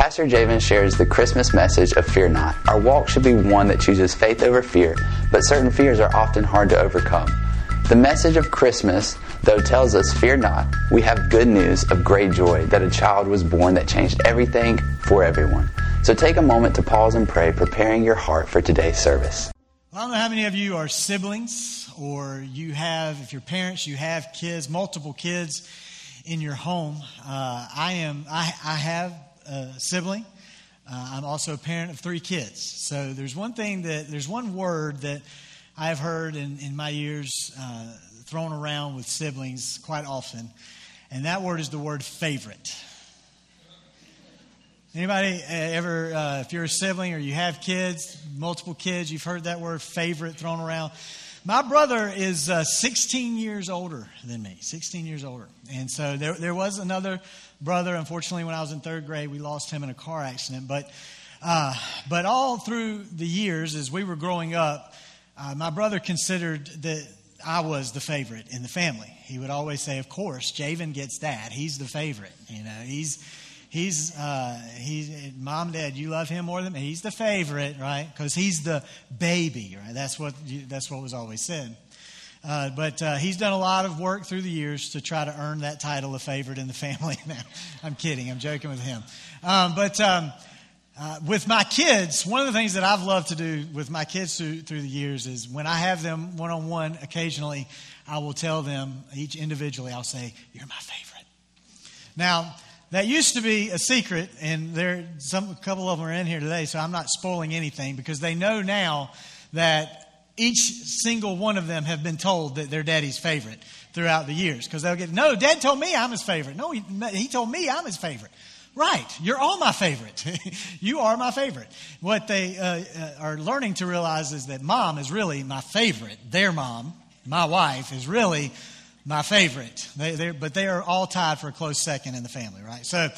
Pastor Javen shares the Christmas message of fear not. Our walk should be one that chooses faith over fear, but certain fears are often hard to overcome. The message of Christmas, though, tells us, Fear not, we have good news of great joy that a child was born that changed everything for everyone. So take a moment to pause and pray, preparing your heart for today's service. I don't know how many of you are siblings or you have, if you're parents, you have kids, multiple kids in your home. Uh, I am, I, I have sibling. Uh, I'm also a parent of three kids. So there's one thing that, there's one word that I've heard in, in my years uh, thrown around with siblings quite often, and that word is the word favorite. Anybody uh, ever, uh, if you're a sibling or you have kids, multiple kids, you've heard that word favorite thrown around? My brother is uh, 16 years older than me, 16 years older. And so there, there was another brother. Unfortunately, when I was in third grade, we lost him in a car accident. But, uh, but all through the years, as we were growing up, uh, my brother considered that I was the favorite in the family. He would always say, "Of course, Javen gets that. He's the favorite. You know, he's he's uh, he's mom, dad. You love him more than me. He's the favorite, right? Because he's the baby, right? That's what you, that's what was always said." Uh, but uh, he's done a lot of work through the years to try to earn that title of favorite in the family. now, I'm kidding. I'm joking with him. Um, but um, uh, with my kids, one of the things that I've loved to do with my kids through, through the years is when I have them one on one, occasionally I will tell them each individually, I'll say, You're my favorite. Now, that used to be a secret, and there some a couple of them are in here today, so I'm not spoiling anything because they know now that each single one of them have been told that they're daddy's favorite throughout the years because they'll get no dad told me i'm his favorite no he, he told me i'm his favorite Right. You're all my favorite. you are my favorite. What they uh, uh, are learning to realize is that mom is really my favorite. Their mom, my wife, is really my favorite. They, but they are all tied for a close second in the family, right? So,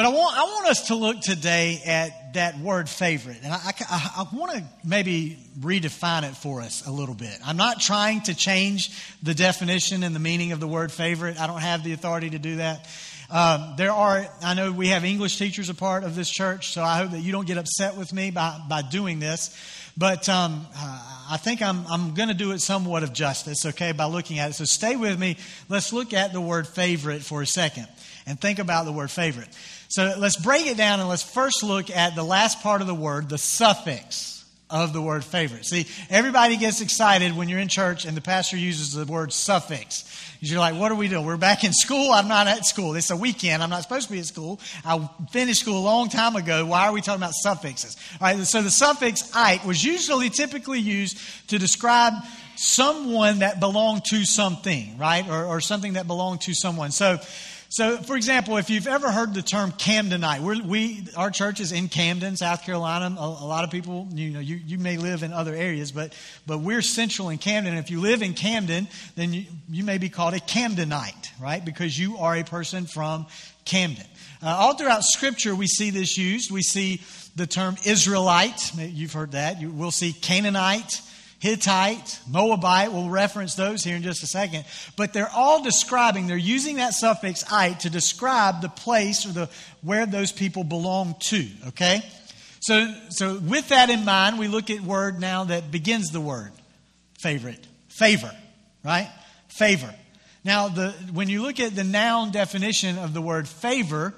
but I want, I want us to look today at that word favorite. And I, I, I want to maybe redefine it for us a little bit. I'm not trying to change the definition and the meaning of the word favorite. I don't have the authority to do that. Um, there are, I know we have English teachers a part of this church, so I hope that you don't get upset with me by, by doing this. But um, uh, I think I'm, I'm going to do it somewhat of justice, okay, by looking at it. So stay with me. Let's look at the word favorite for a second and think about the word favorite. So let's break it down and let's first look at the last part of the word, the suffix of the word favorite. See, everybody gets excited when you're in church and the pastor uses the word suffix. You're like, what are we doing? We're back in school. I'm not at school. It's a weekend. I'm not supposed to be at school. I finished school a long time ago. Why are we talking about suffixes? All right, so the suffix ite was usually typically used to describe someone that belonged to something, right? Or, or something that belonged to someone. So so, for example, if you've ever heard the term Camdenite, we're, we our church is in Camden, South Carolina. A, a, lot of people, you know, you, you may live in other areas, but but we're central in Camden. if you live in Camden, then you, you may be called a Camdenite, right? Because you are a person from Camden. Uh, all throughout Scripture, we see this used. We see the term Israelite. You've heard that. You, we'll see Canaanite. Hittite, Moabite, we'll reference those here in just a second. But they're all describing, they're using that suffix ite to describe the place or the where those people belong to, okay? So, so with that in mind, we look at word now that begins the word favorite. Favor, right? Favor. Now, the, when you look at the noun definition of the word favor,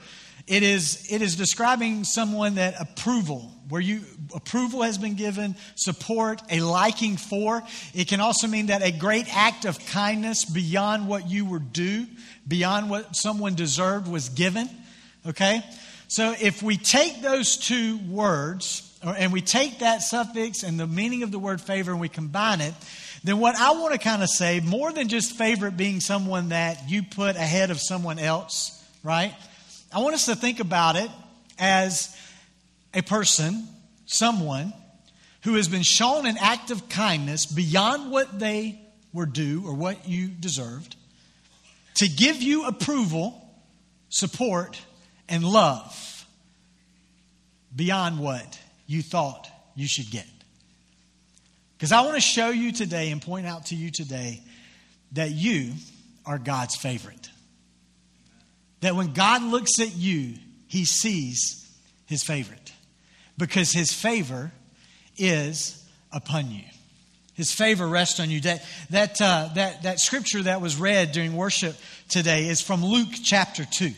it is, it is describing someone that approval, where you approval has been given, support, a liking for. It can also mean that a great act of kindness beyond what you were due, beyond what someone deserved was given. Okay? So if we take those two words, and we take that suffix and the meaning of the word favor and we combine it, then what I want to kind of say, more than just favorite being someone that you put ahead of someone else, right? I want us to think about it as a person, someone, who has been shown an act of kindness beyond what they were due or what you deserved to give you approval, support, and love beyond what you thought you should get. Because I want to show you today and point out to you today that you are God's favorite. That when God looks at you, he sees his favorite because his favor is upon you. His favor rests on you. That, that, uh, that, that scripture that was read during worship today is from Luke chapter 2.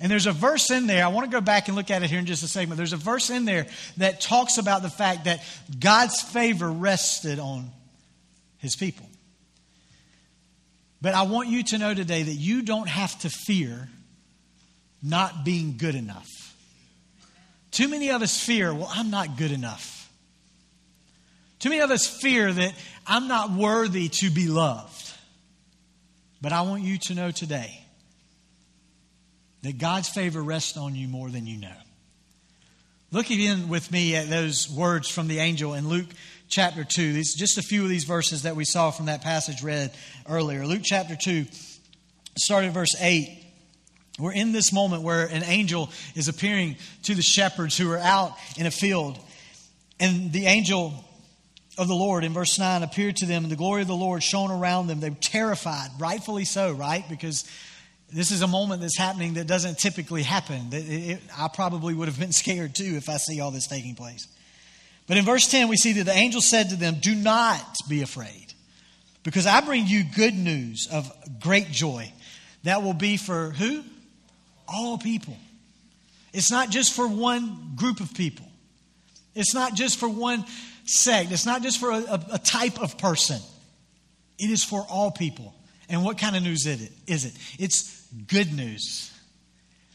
And there's a verse in there, I want to go back and look at it here in just a segment. There's a verse in there that talks about the fact that God's favor rested on his people. But I want you to know today that you don't have to fear not being good enough. Too many of us fear, well, I'm not good enough. Too many of us fear that I'm not worthy to be loved. But I want you to know today that God's favor rests on you more than you know. Look again with me at those words from the angel in Luke chapter 2. These just a few of these verses that we saw from that passage read earlier. Luke chapter 2, start at verse 8. We're in this moment where an angel is appearing to the shepherds who are out in a field. And the angel of the Lord in verse 9 appeared to them, and the glory of the Lord shone around them. They were terrified, rightfully so, right? Because this is a moment that's happening that doesn't typically happen. It, it, I probably would have been scared too if I see all this taking place. But in verse 10, we see that the angel said to them, Do not be afraid, because I bring you good news of great joy. That will be for who? All people. It's not just for one group of people. It's not just for one sect. It's not just for a, a, a type of person. It is for all people. And what kind of news is it? Is it? It's good news.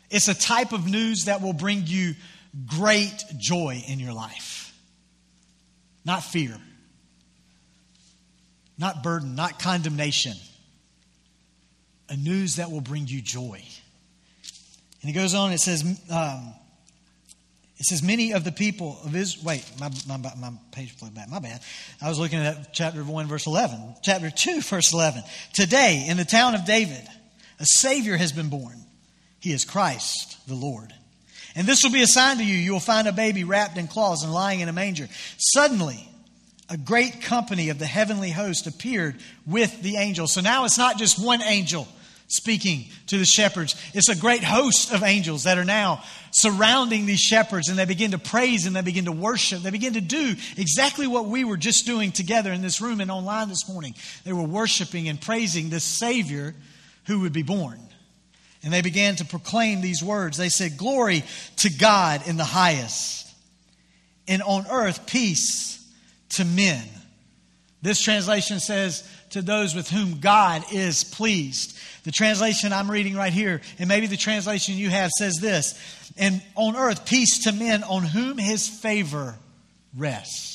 It's a type of news that will bring you great joy in your life. Not fear. Not burden, not condemnation. A news that will bring you joy. And he goes on, it says, um, it says, many of the people of Israel. Wait, my, my, my page flipped back. My bad. I was looking at chapter 1, verse 11. Chapter 2, verse 11. Today, in the town of David, a Savior has been born. He is Christ the Lord. And this will be a sign to you. You will find a baby wrapped in cloths and lying in a manger. Suddenly, a great company of the heavenly host appeared with the angel. So now it's not just one angel speaking to the shepherds. It's a great host of angels that are now surrounding these shepherds and they begin to praise and they begin to worship. They begin to do exactly what we were just doing together in this room and online this morning. They were worshiping and praising the Savior who would be born. And they began to proclaim these words. They said, Glory to God in the highest, and on earth peace to men. This translation says, to those with whom God is pleased. The translation I'm reading right here, and maybe the translation you have says this And on earth, peace to men on whom his favor rests.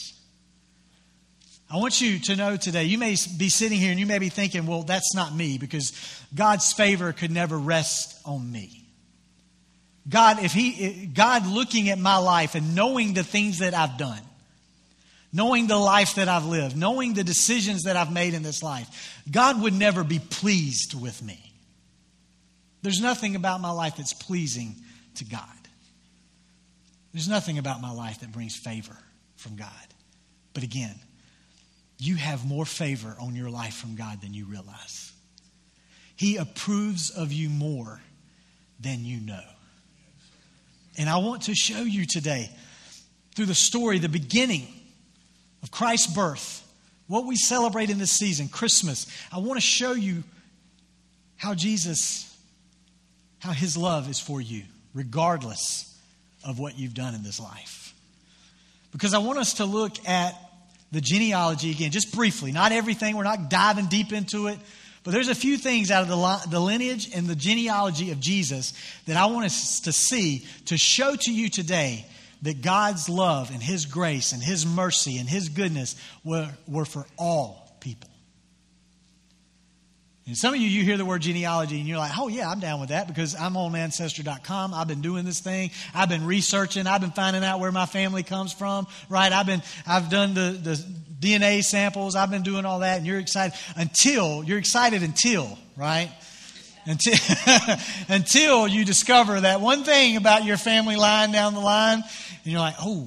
I want you to know today, you may be sitting here and you may be thinking, well, that's not me because God's favor could never rest on me. God, if He, God looking at my life and knowing the things that I've done, knowing the life that I've lived, knowing the decisions that I've made in this life, God would never be pleased with me. There's nothing about my life that's pleasing to God. There's nothing about my life that brings favor from God. But again, you have more favor on your life from God than you realize. He approves of you more than you know. And I want to show you today, through the story, the beginning of Christ's birth, what we celebrate in this season, Christmas, I want to show you how Jesus, how his love is for you, regardless of what you've done in this life. Because I want us to look at the genealogy again, just briefly, not everything, we're not diving deep into it. But there's a few things out of the, the lineage and the genealogy of Jesus that I want us to see to show to you today that God's love and His grace and His mercy and His goodness were, were for all people. And some of you, you hear the word genealogy and you're like, oh, yeah, I'm down with that because I'm on Ancestry.com. I've been doing this thing. I've been researching. I've been finding out where my family comes from, right? I've been, I've done the, the DNA samples. I've been doing all that. And you're excited until, you're excited until, right? Until, until you discover that one thing about your family line down the line and you're like, oh,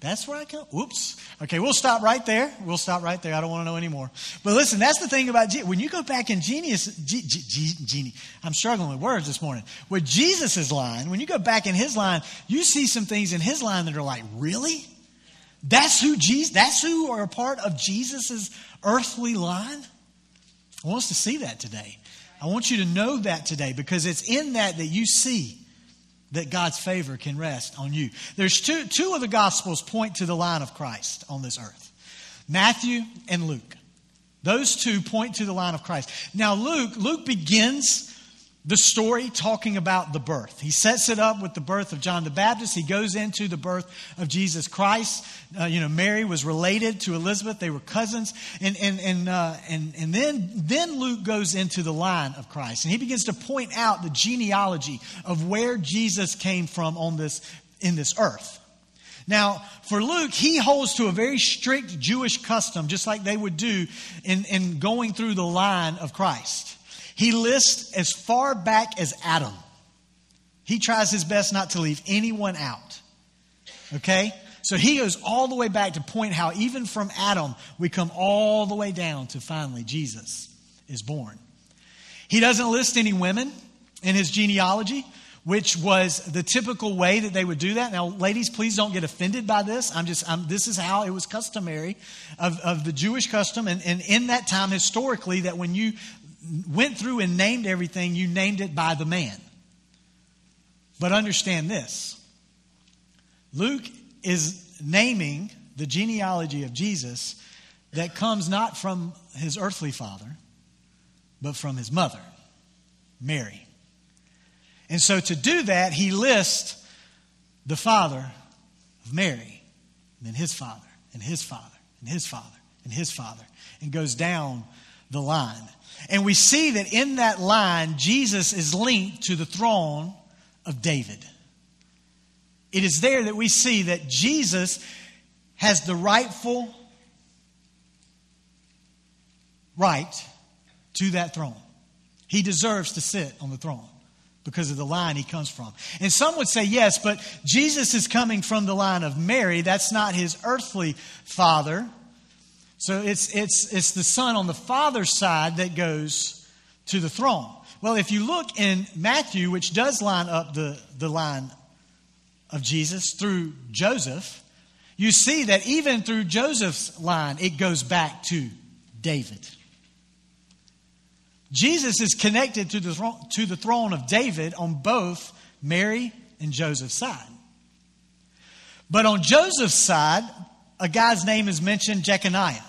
That's where I come. Oops. Okay, we'll stop right there. We'll stop right there. I don't want to know anymore. But listen, that's the thing about when you go back in Genius, Genie. I'm struggling with words this morning. With Jesus' line, when you go back in his line, you see some things in his line that are like, really? That's who Jesus. That's who are a part of Jesus's earthly line. I want us to see that today. I want you to know that today because it's in that that you see that God's favor can rest on you. There's two, two of the Gospels point to the line of Christ on this earth Matthew and Luke. Those two point to the line of Christ. Now, Luke, Luke begins the story talking about the birth. He sets it up with the birth of John the Baptist. He goes into the birth of Jesus Christ. Uh, you know, Mary was related to Elizabeth; they were cousins. And and and uh, and and then then Luke goes into the line of Christ, and he begins to point out the genealogy of where Jesus came from on this in this earth. Now, for Luke, he holds to a very strict Jewish custom, just like they would do in, in going through the line of Christ. He lists as far back as Adam. He tries his best not to leave anyone out. Okay? So he goes all the way back to point how even from Adam, we come all the way down to finally Jesus is born. He doesn't list any women in his genealogy, which was the typical way that they would do that. Now, ladies, please don't get offended by this. I'm just, I'm, this is how it was customary of, of the Jewish custom. And, and in that time, historically, that when you went through and named everything, you named it by the man. But understand this Luke is naming the genealogy of Jesus that comes not from his earthly father, but from his mother, Mary. And so to do that, he lists the father of Mary, and then his father, and his father, and his father, and his father, and goes down the line. And we see that in that line, Jesus is linked to the throne of David. It is there that we see that Jesus has the rightful right to that throne. He deserves to sit on the throne because of the line he comes from. And some would say, yes, but Jesus is coming from the line of Mary. That's not his earthly father. So it's, it's, it's the son on the father's side that goes to the throne. Well, if you look in Matthew, which does line up the, the line of Jesus through Joseph, you see that even through Joseph's line, it goes back to David. Jesus is connected to the, throne, to the throne of David on both Mary and Joseph's side. But on Joseph's side, a guy's name is mentioned, Jeconiah.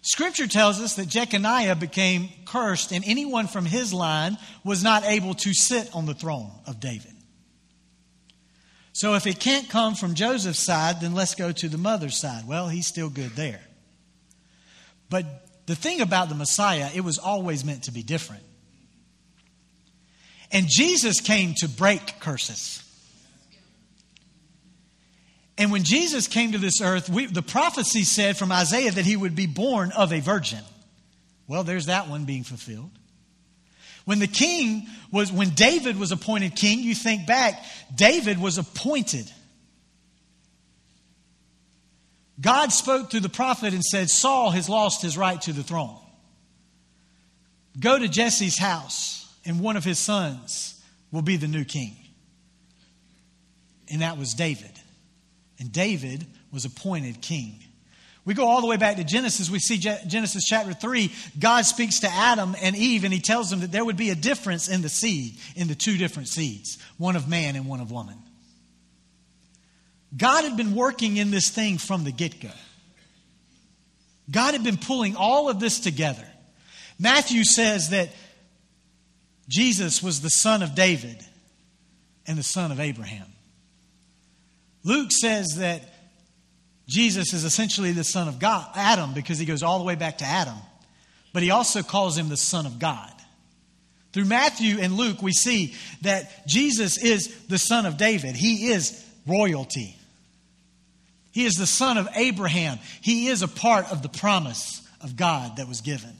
Scripture tells us that Jeconiah became cursed, and anyone from his line was not able to sit on the throne of David. So, if it can't come from Joseph's side, then let's go to the mother's side. Well, he's still good there. But the thing about the Messiah, it was always meant to be different. And Jesus came to break curses. And when Jesus came to this earth, we, the prophecy said from Isaiah that he would be born of a virgin. Well, there's that one being fulfilled. When the king was, when David was appointed king, you think back, David was appointed. God spoke through the prophet and said, Saul has lost his right to the throne. Go to Jesse's house, and one of his sons will be the new king. And that was David and David was appointed king. We go all the way back to Genesis. We see Genesis chapter 3. God speaks to Adam and Eve, and he tells them that there would be a difference in the seed, in the two different seeds one of man and one of woman. God had been working in this thing from the get go. God had been pulling all of this together. Matthew says that Jesus was the son of David and the son of Abraham. Luke says that Jesus is essentially the son of God, Adam, because he goes all the way back to Adam. But he also calls him the son of God. Through Matthew and Luke, we see that Jesus is the son of David. He is royalty. He is the son of Abraham. He is a part of the promise of God that was given.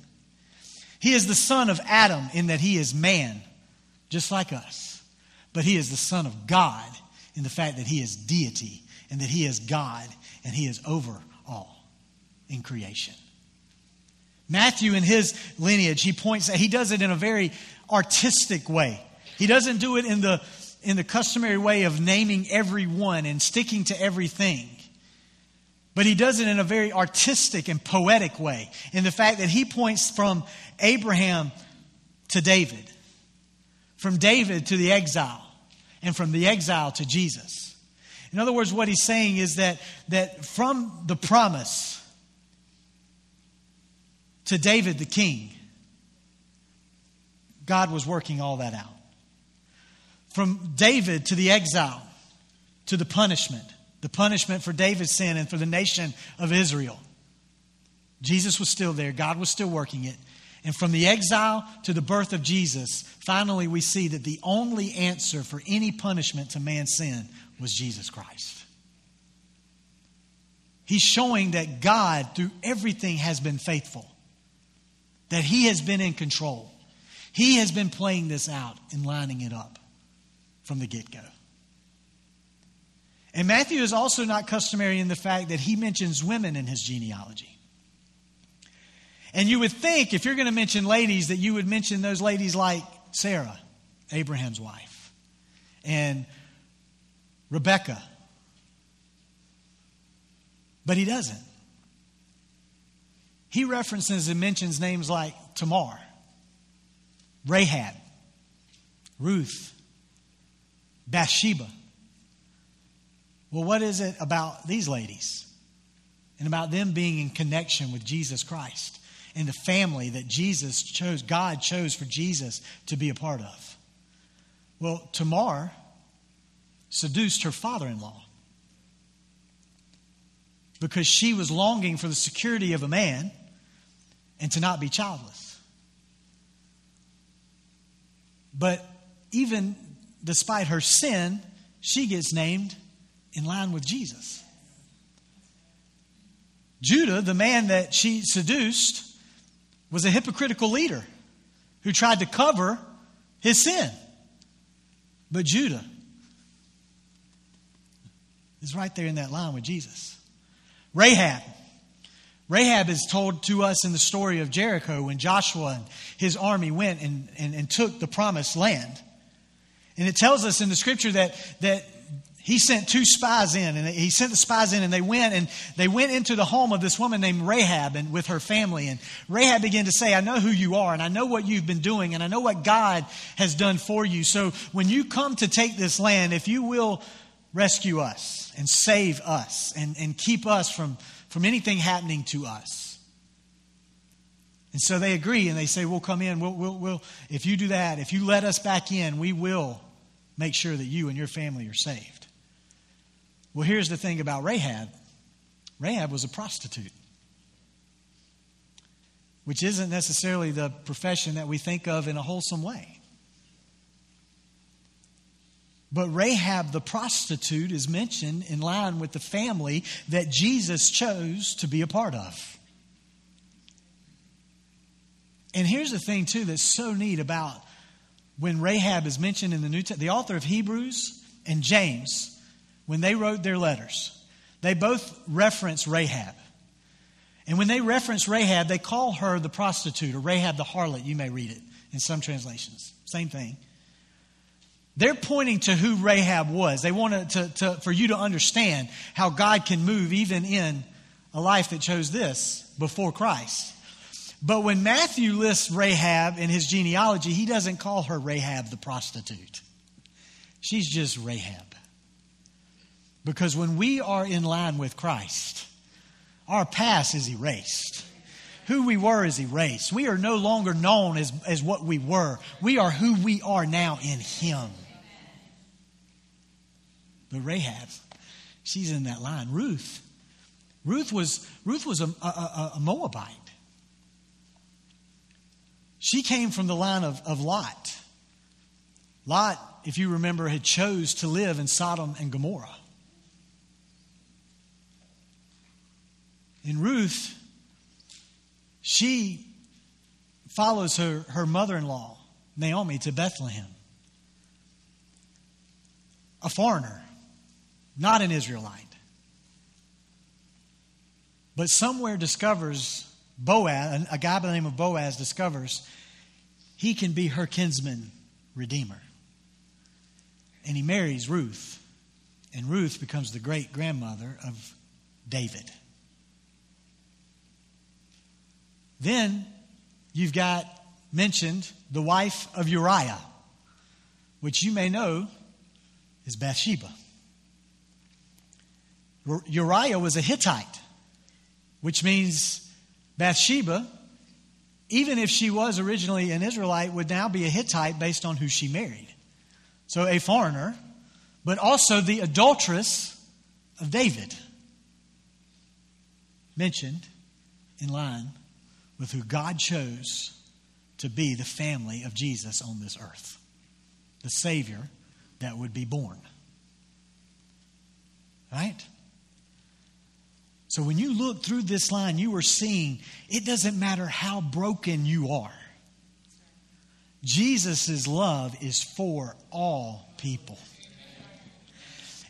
He is the son of Adam in that he is man, just like us. But he is the son of God in the fact that he is deity and that He is God and He is over all in creation. Matthew, in his lineage, he points he does it in a very artistic way. He doesn't do it in the, in the customary way of naming everyone and sticking to everything. But he does it in a very artistic and poetic way, in the fact that he points from Abraham to David, from David to the exile, and from the exile to Jesus. In other words, what he's saying is that, that from the promise to David the king, God was working all that out. From David to the exile, to the punishment, the punishment for David's sin and for the nation of Israel. Jesus was still there, God was still working it. And from the exile to the birth of Jesus, finally we see that the only answer for any punishment to man's sin was Jesus Christ. He's showing that God, through everything, has been faithful, that He has been in control. He has been playing this out and lining it up from the get go. And Matthew is also not customary in the fact that he mentions women in his genealogy. And you would think, if you're going to mention ladies, that you would mention those ladies like Sarah, Abraham's wife, and Rebecca. But he doesn't. He references and mentions names like Tamar, Rahab, Ruth, Bathsheba. Well, what is it about these ladies and about them being in connection with Jesus Christ and the family that Jesus chose, God chose for Jesus to be a part of? Well, Tamar seduced her father in law because she was longing for the security of a man and to not be childless. But even despite her sin, she gets named in line with Jesus. Judah, the man that she seduced, was a hypocritical leader who tried to cover his sin. But Judah is right there in that line with Jesus. Rahab. Rahab is told to us in the story of Jericho when Joshua and his army went and, and, and took the promised land. And it tells us in the scripture that, that he sent two spies in and he sent the spies in and they went and they went into the home of this woman named rahab and with her family and rahab began to say i know who you are and i know what you've been doing and i know what god has done for you so when you come to take this land if you will rescue us and save us and, and keep us from, from anything happening to us. And so they agree and they say, We'll come in. We'll, we'll, we'll, if you do that, if you let us back in, we will make sure that you and your family are saved. Well, here's the thing about Rahab Rahab was a prostitute, which isn't necessarily the profession that we think of in a wholesome way. But Rahab the prostitute is mentioned in line with the family that Jesus chose to be a part of. And here's the thing, too, that's so neat about when Rahab is mentioned in the New Testament. The author of Hebrews and James, when they wrote their letters, they both reference Rahab. And when they reference Rahab, they call her the prostitute or Rahab the harlot. You may read it in some translations. Same thing. They're pointing to who Rahab was. They want to, to, for you to understand how God can move even in a life that chose this before Christ. But when Matthew lists Rahab in his genealogy, he doesn't call her Rahab the prostitute. She's just Rahab. Because when we are in line with Christ, our past is erased. Who we were is erased. We are no longer known as, as what we were. We are who we are now in Him. But Rahab, she's in that line. Ruth. Ruth was, Ruth was a, a, a Moabite. She came from the line of, of Lot. Lot, if you remember, had chose to live in Sodom and Gomorrah. In Ruth, she follows her, her mother in law, Naomi, to Bethlehem. A foreigner not an Israelite. But somewhere discovers Boaz, a guy by the name of Boaz discovers he can be her kinsman redeemer. And he marries Ruth. And Ruth becomes the great grandmother of David. Then you've got mentioned the wife of Uriah, which you may know is Bathsheba. Uriah was a Hittite, which means Bathsheba, even if she was originally an Israelite, would now be a Hittite based on who she married. So a foreigner, but also the adulteress of David, mentioned in line with who God chose to be the family of Jesus on this earth, the Savior that would be born. Right? So when you look through this line, you are seeing it doesn't matter how broken you are. Jesus' love is for all people.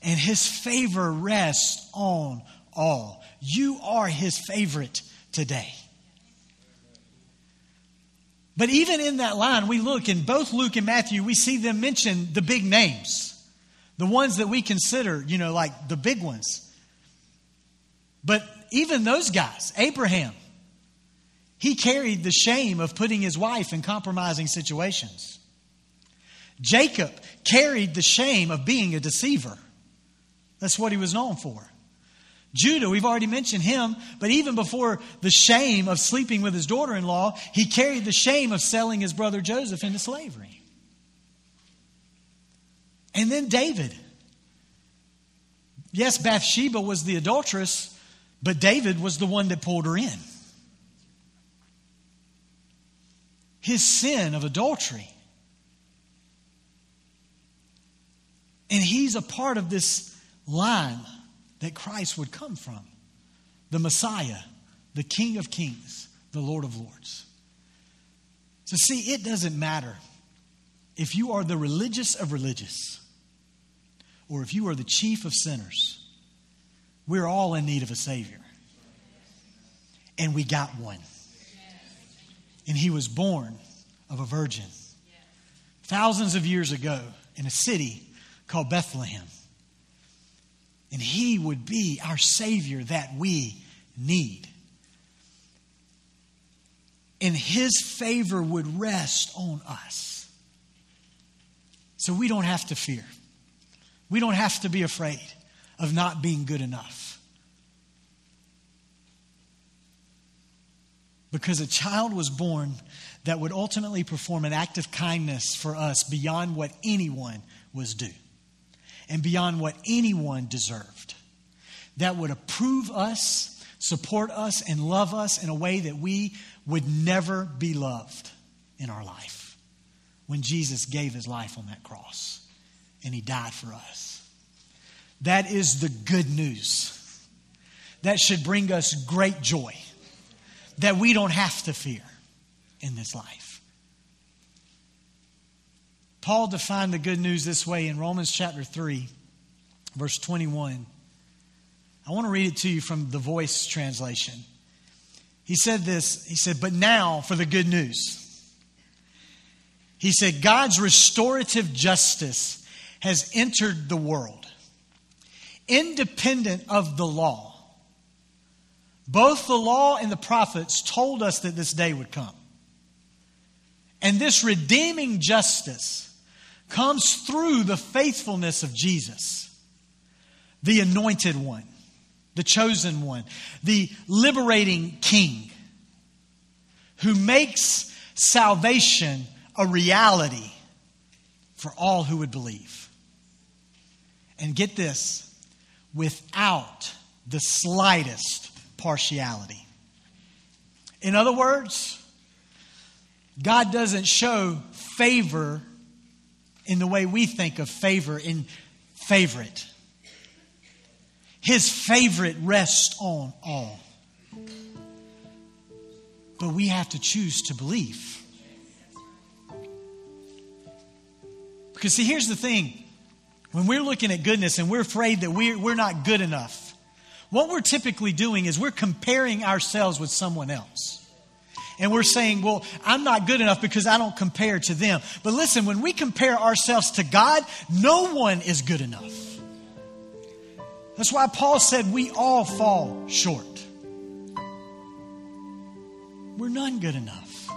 And his favor rests on all. You are his favorite today. But even in that line, we look in both Luke and Matthew, we see them mention the big names, the ones that we consider, you know, like the big ones. But even those guys, Abraham, he carried the shame of putting his wife in compromising situations. Jacob carried the shame of being a deceiver. That's what he was known for. Judah, we've already mentioned him, but even before the shame of sleeping with his daughter in law, he carried the shame of selling his brother Joseph into slavery. And then David. Yes, Bathsheba was the adulteress, but David was the one that pulled her in. His sin of adultery. And he's a part of this line that Christ would come from the Messiah, the King of Kings, the Lord of Lords. So, see, it doesn't matter if you are the religious of religious or if you are the chief of sinners. We're all in need of a Savior. And we got one. And he was born of a virgin thousands of years ago in a city called Bethlehem. And he would be our Savior that we need. And his favor would rest on us. So we don't have to fear. We don't have to be afraid of not being good enough. Because a child was born that would ultimately perform an act of kindness for us beyond what anyone was due and beyond what anyone deserved. That would approve us, support us, and love us in a way that we would never be loved in our life when Jesus gave his life on that cross and he died for us. That is the good news. That should bring us great joy that we don't have to fear in this life. Paul defined the good news this way in Romans chapter 3, verse 21. I want to read it to you from the voice translation. He said this He said, But now for the good news. He said, God's restorative justice has entered the world independent of the law. Both the law and the prophets told us that this day would come. And this redeeming justice comes through the faithfulness of Jesus, the anointed one, the chosen one, the liberating king who makes salvation a reality for all who would believe. And get this without the slightest partiality. In other words, God doesn't show favor in the way we think of favor in favorite. His favorite rests on all. But we have to choose to believe. Because, see, here's the thing when we're looking at goodness and we're afraid that we're, we're not good enough, what we're typically doing is we're comparing ourselves with someone else. And we're saying, well, I'm not good enough because I don't compare to them. But listen, when we compare ourselves to God, no one is good enough. That's why Paul said we all fall short. We're none good enough.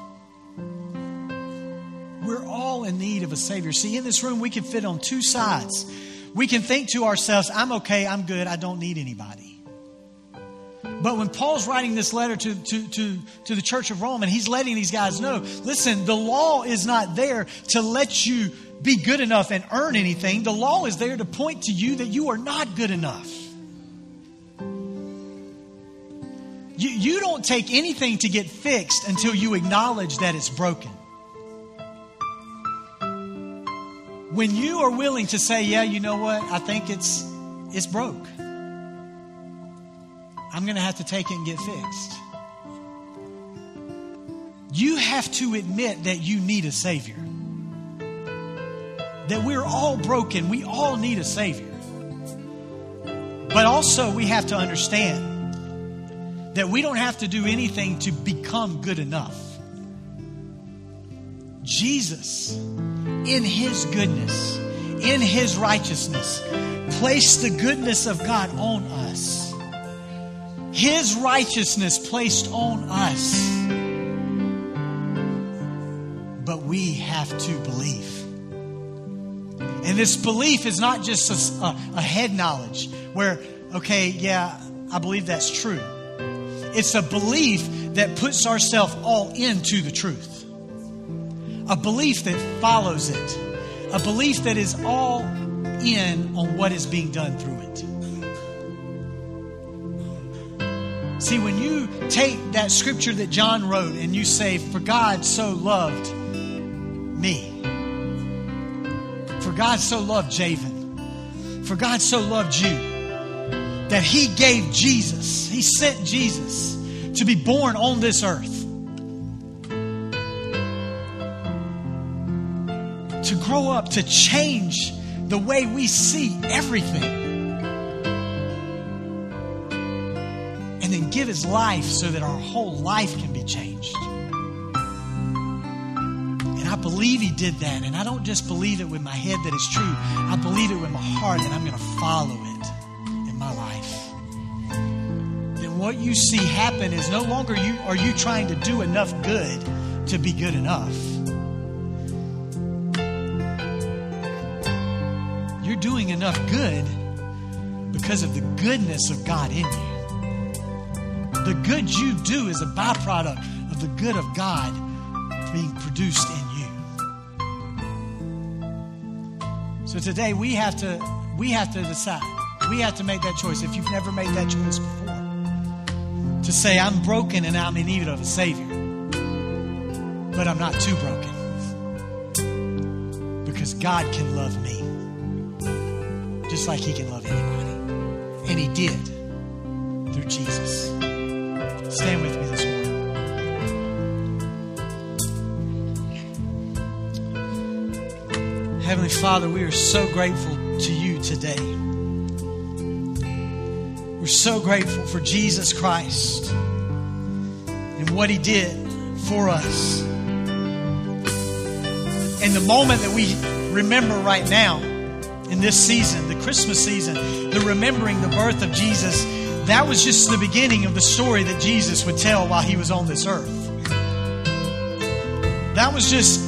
We're all in need of a Savior. See, in this room, we can fit on two sides. We can think to ourselves, I'm okay, I'm good, I don't need anybody. But when Paul's writing this letter to, to, to, to the church of Rome and he's letting these guys know listen, the law is not there to let you be good enough and earn anything. The law is there to point to you that you are not good enough. You, you don't take anything to get fixed until you acknowledge that it's broken. When you are willing to say, yeah, you know what, I think it's, it's broke. I'm going to have to take it and get fixed. You have to admit that you need a Savior. That we're all broken. We all need a Savior. But also, we have to understand that we don't have to do anything to become good enough. Jesus, in His goodness, in His righteousness, placed the goodness of God on us. His righteousness placed on us. But we have to believe. And this belief is not just a, a, head knowledge where, okay, yeah, I believe that's true. It's a belief that puts ourselves all into the truth. A belief that follows it. A belief that is all in on what is being done through it. See, when you take that scripture that John wrote and you say, For God so loved me, for God so loved Javen, for God so loved you, that He gave Jesus, He sent Jesus to be born on this earth. To grow up, to change the way we see everything. Give his life so that our whole life can be changed. And I believe he did that. And I don't just believe it with my head that it's true, I believe it with my heart that I'm going to follow it in my life. Then what you see happen is no longer you are you trying to do enough good to be good enough. You're doing enough good because of the goodness of God in you. The good you do is a byproduct of the good of God being produced in you. So today we have to we have to decide. We have to make that choice. If you've never made that choice before, to say I'm broken and I'm in need of a Savior, but I'm not too broken because God can love me just like He can love anybody, and He did through Jesus. Stand with me this morning. Heavenly Father, we are so grateful to you today. We're so grateful for Jesus Christ and what he did for us. And the moment that we remember right now in this season, the Christmas season, the remembering the birth of Jesus that was just the beginning of the story that Jesus would tell while he was on this earth. That was just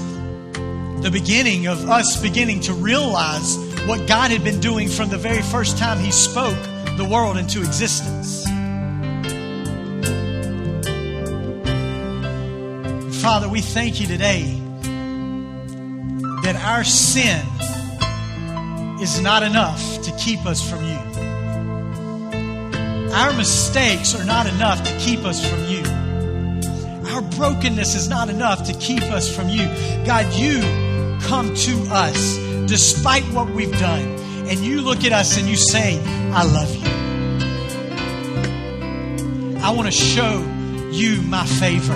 the beginning of us beginning to realize what God had been doing from the very first time he spoke the world into existence. Father, we thank you today that our sin is not enough to keep us from you. Our mistakes are not enough to keep us from you. Our brokenness is not enough to keep us from you. God, you come to us despite what we've done, and you look at us and you say, I love you. I want to show you my favor.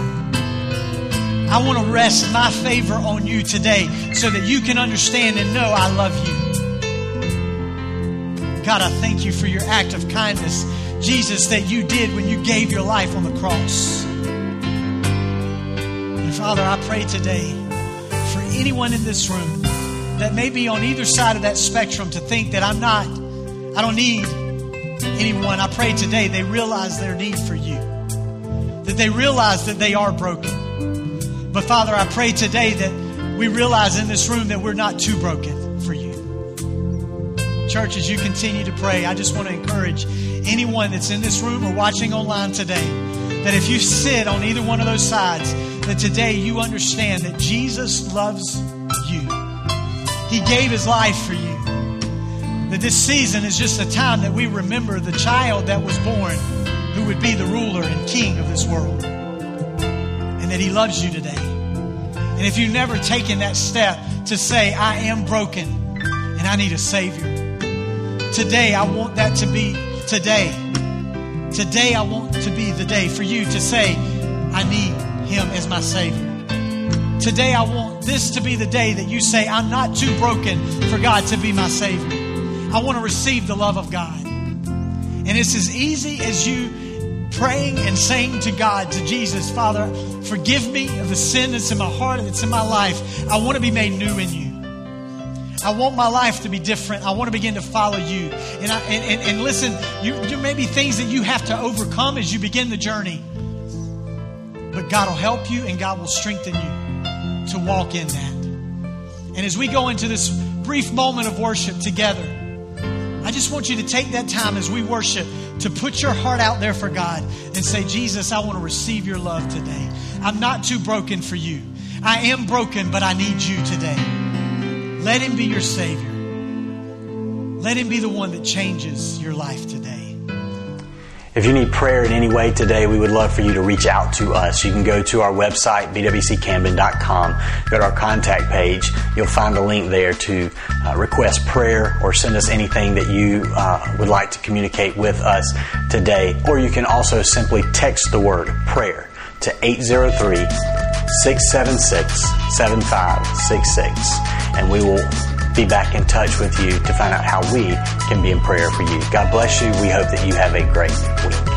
I want to rest my favor on you today so that you can understand and know I love you. God, I thank you for your act of kindness, Jesus, that you did when you gave your life on the cross. And Father, I pray today for anyone in this room that may be on either side of that spectrum to think that I'm not, I don't need anyone. I pray today they realize their need for you, that they realize that they are broken. But Father, I pray today that we realize in this room that we're not too broken for you. Church, as you continue to pray, I just want to encourage anyone that's in this room or watching online today that if you sit on either one of those sides, that today you understand that Jesus loves you. He gave his life for you. That this season is just a time that we remember the child that was born who would be the ruler and king of this world. And that he loves you today. And if you've never taken that step to say, I am broken and I need a Savior, today I want that to be today. Today I want to be the day for you to say, I need Him as my Savior. Today I want this to be the day that you say, I'm not too broken for God to be my Savior. I want to receive the love of God. And it's as easy as you praying and saying to God, to Jesus, Father, forgive me of the sin that's in my heart and that's in my life. I want to be made new in you. I want my life to be different. I want to begin to follow you. And, I, and, and, and listen, you, there may be things that you have to overcome as you begin the journey. But God will help you and God will strengthen you to walk in that. And as we go into this brief moment of worship together, I just want you to take that time as we worship to put your heart out there for God and say, Jesus, I want to receive your love today. I'm not too broken for you. I am broken, but I need you today. Let Him be your Savior. Let Him be the one that changes your life today. If you need prayer in any way today, we would love for you to reach out to us. You can go to our website, bwccamden.com, go to our contact page. You'll find a link there to uh, request prayer or send us anything that you uh, would like to communicate with us today. Or you can also simply text the word prayer to 803 676 7566 and we will be back in touch with you to find out how we can be in prayer for you. God bless you. We hope that you have a great week.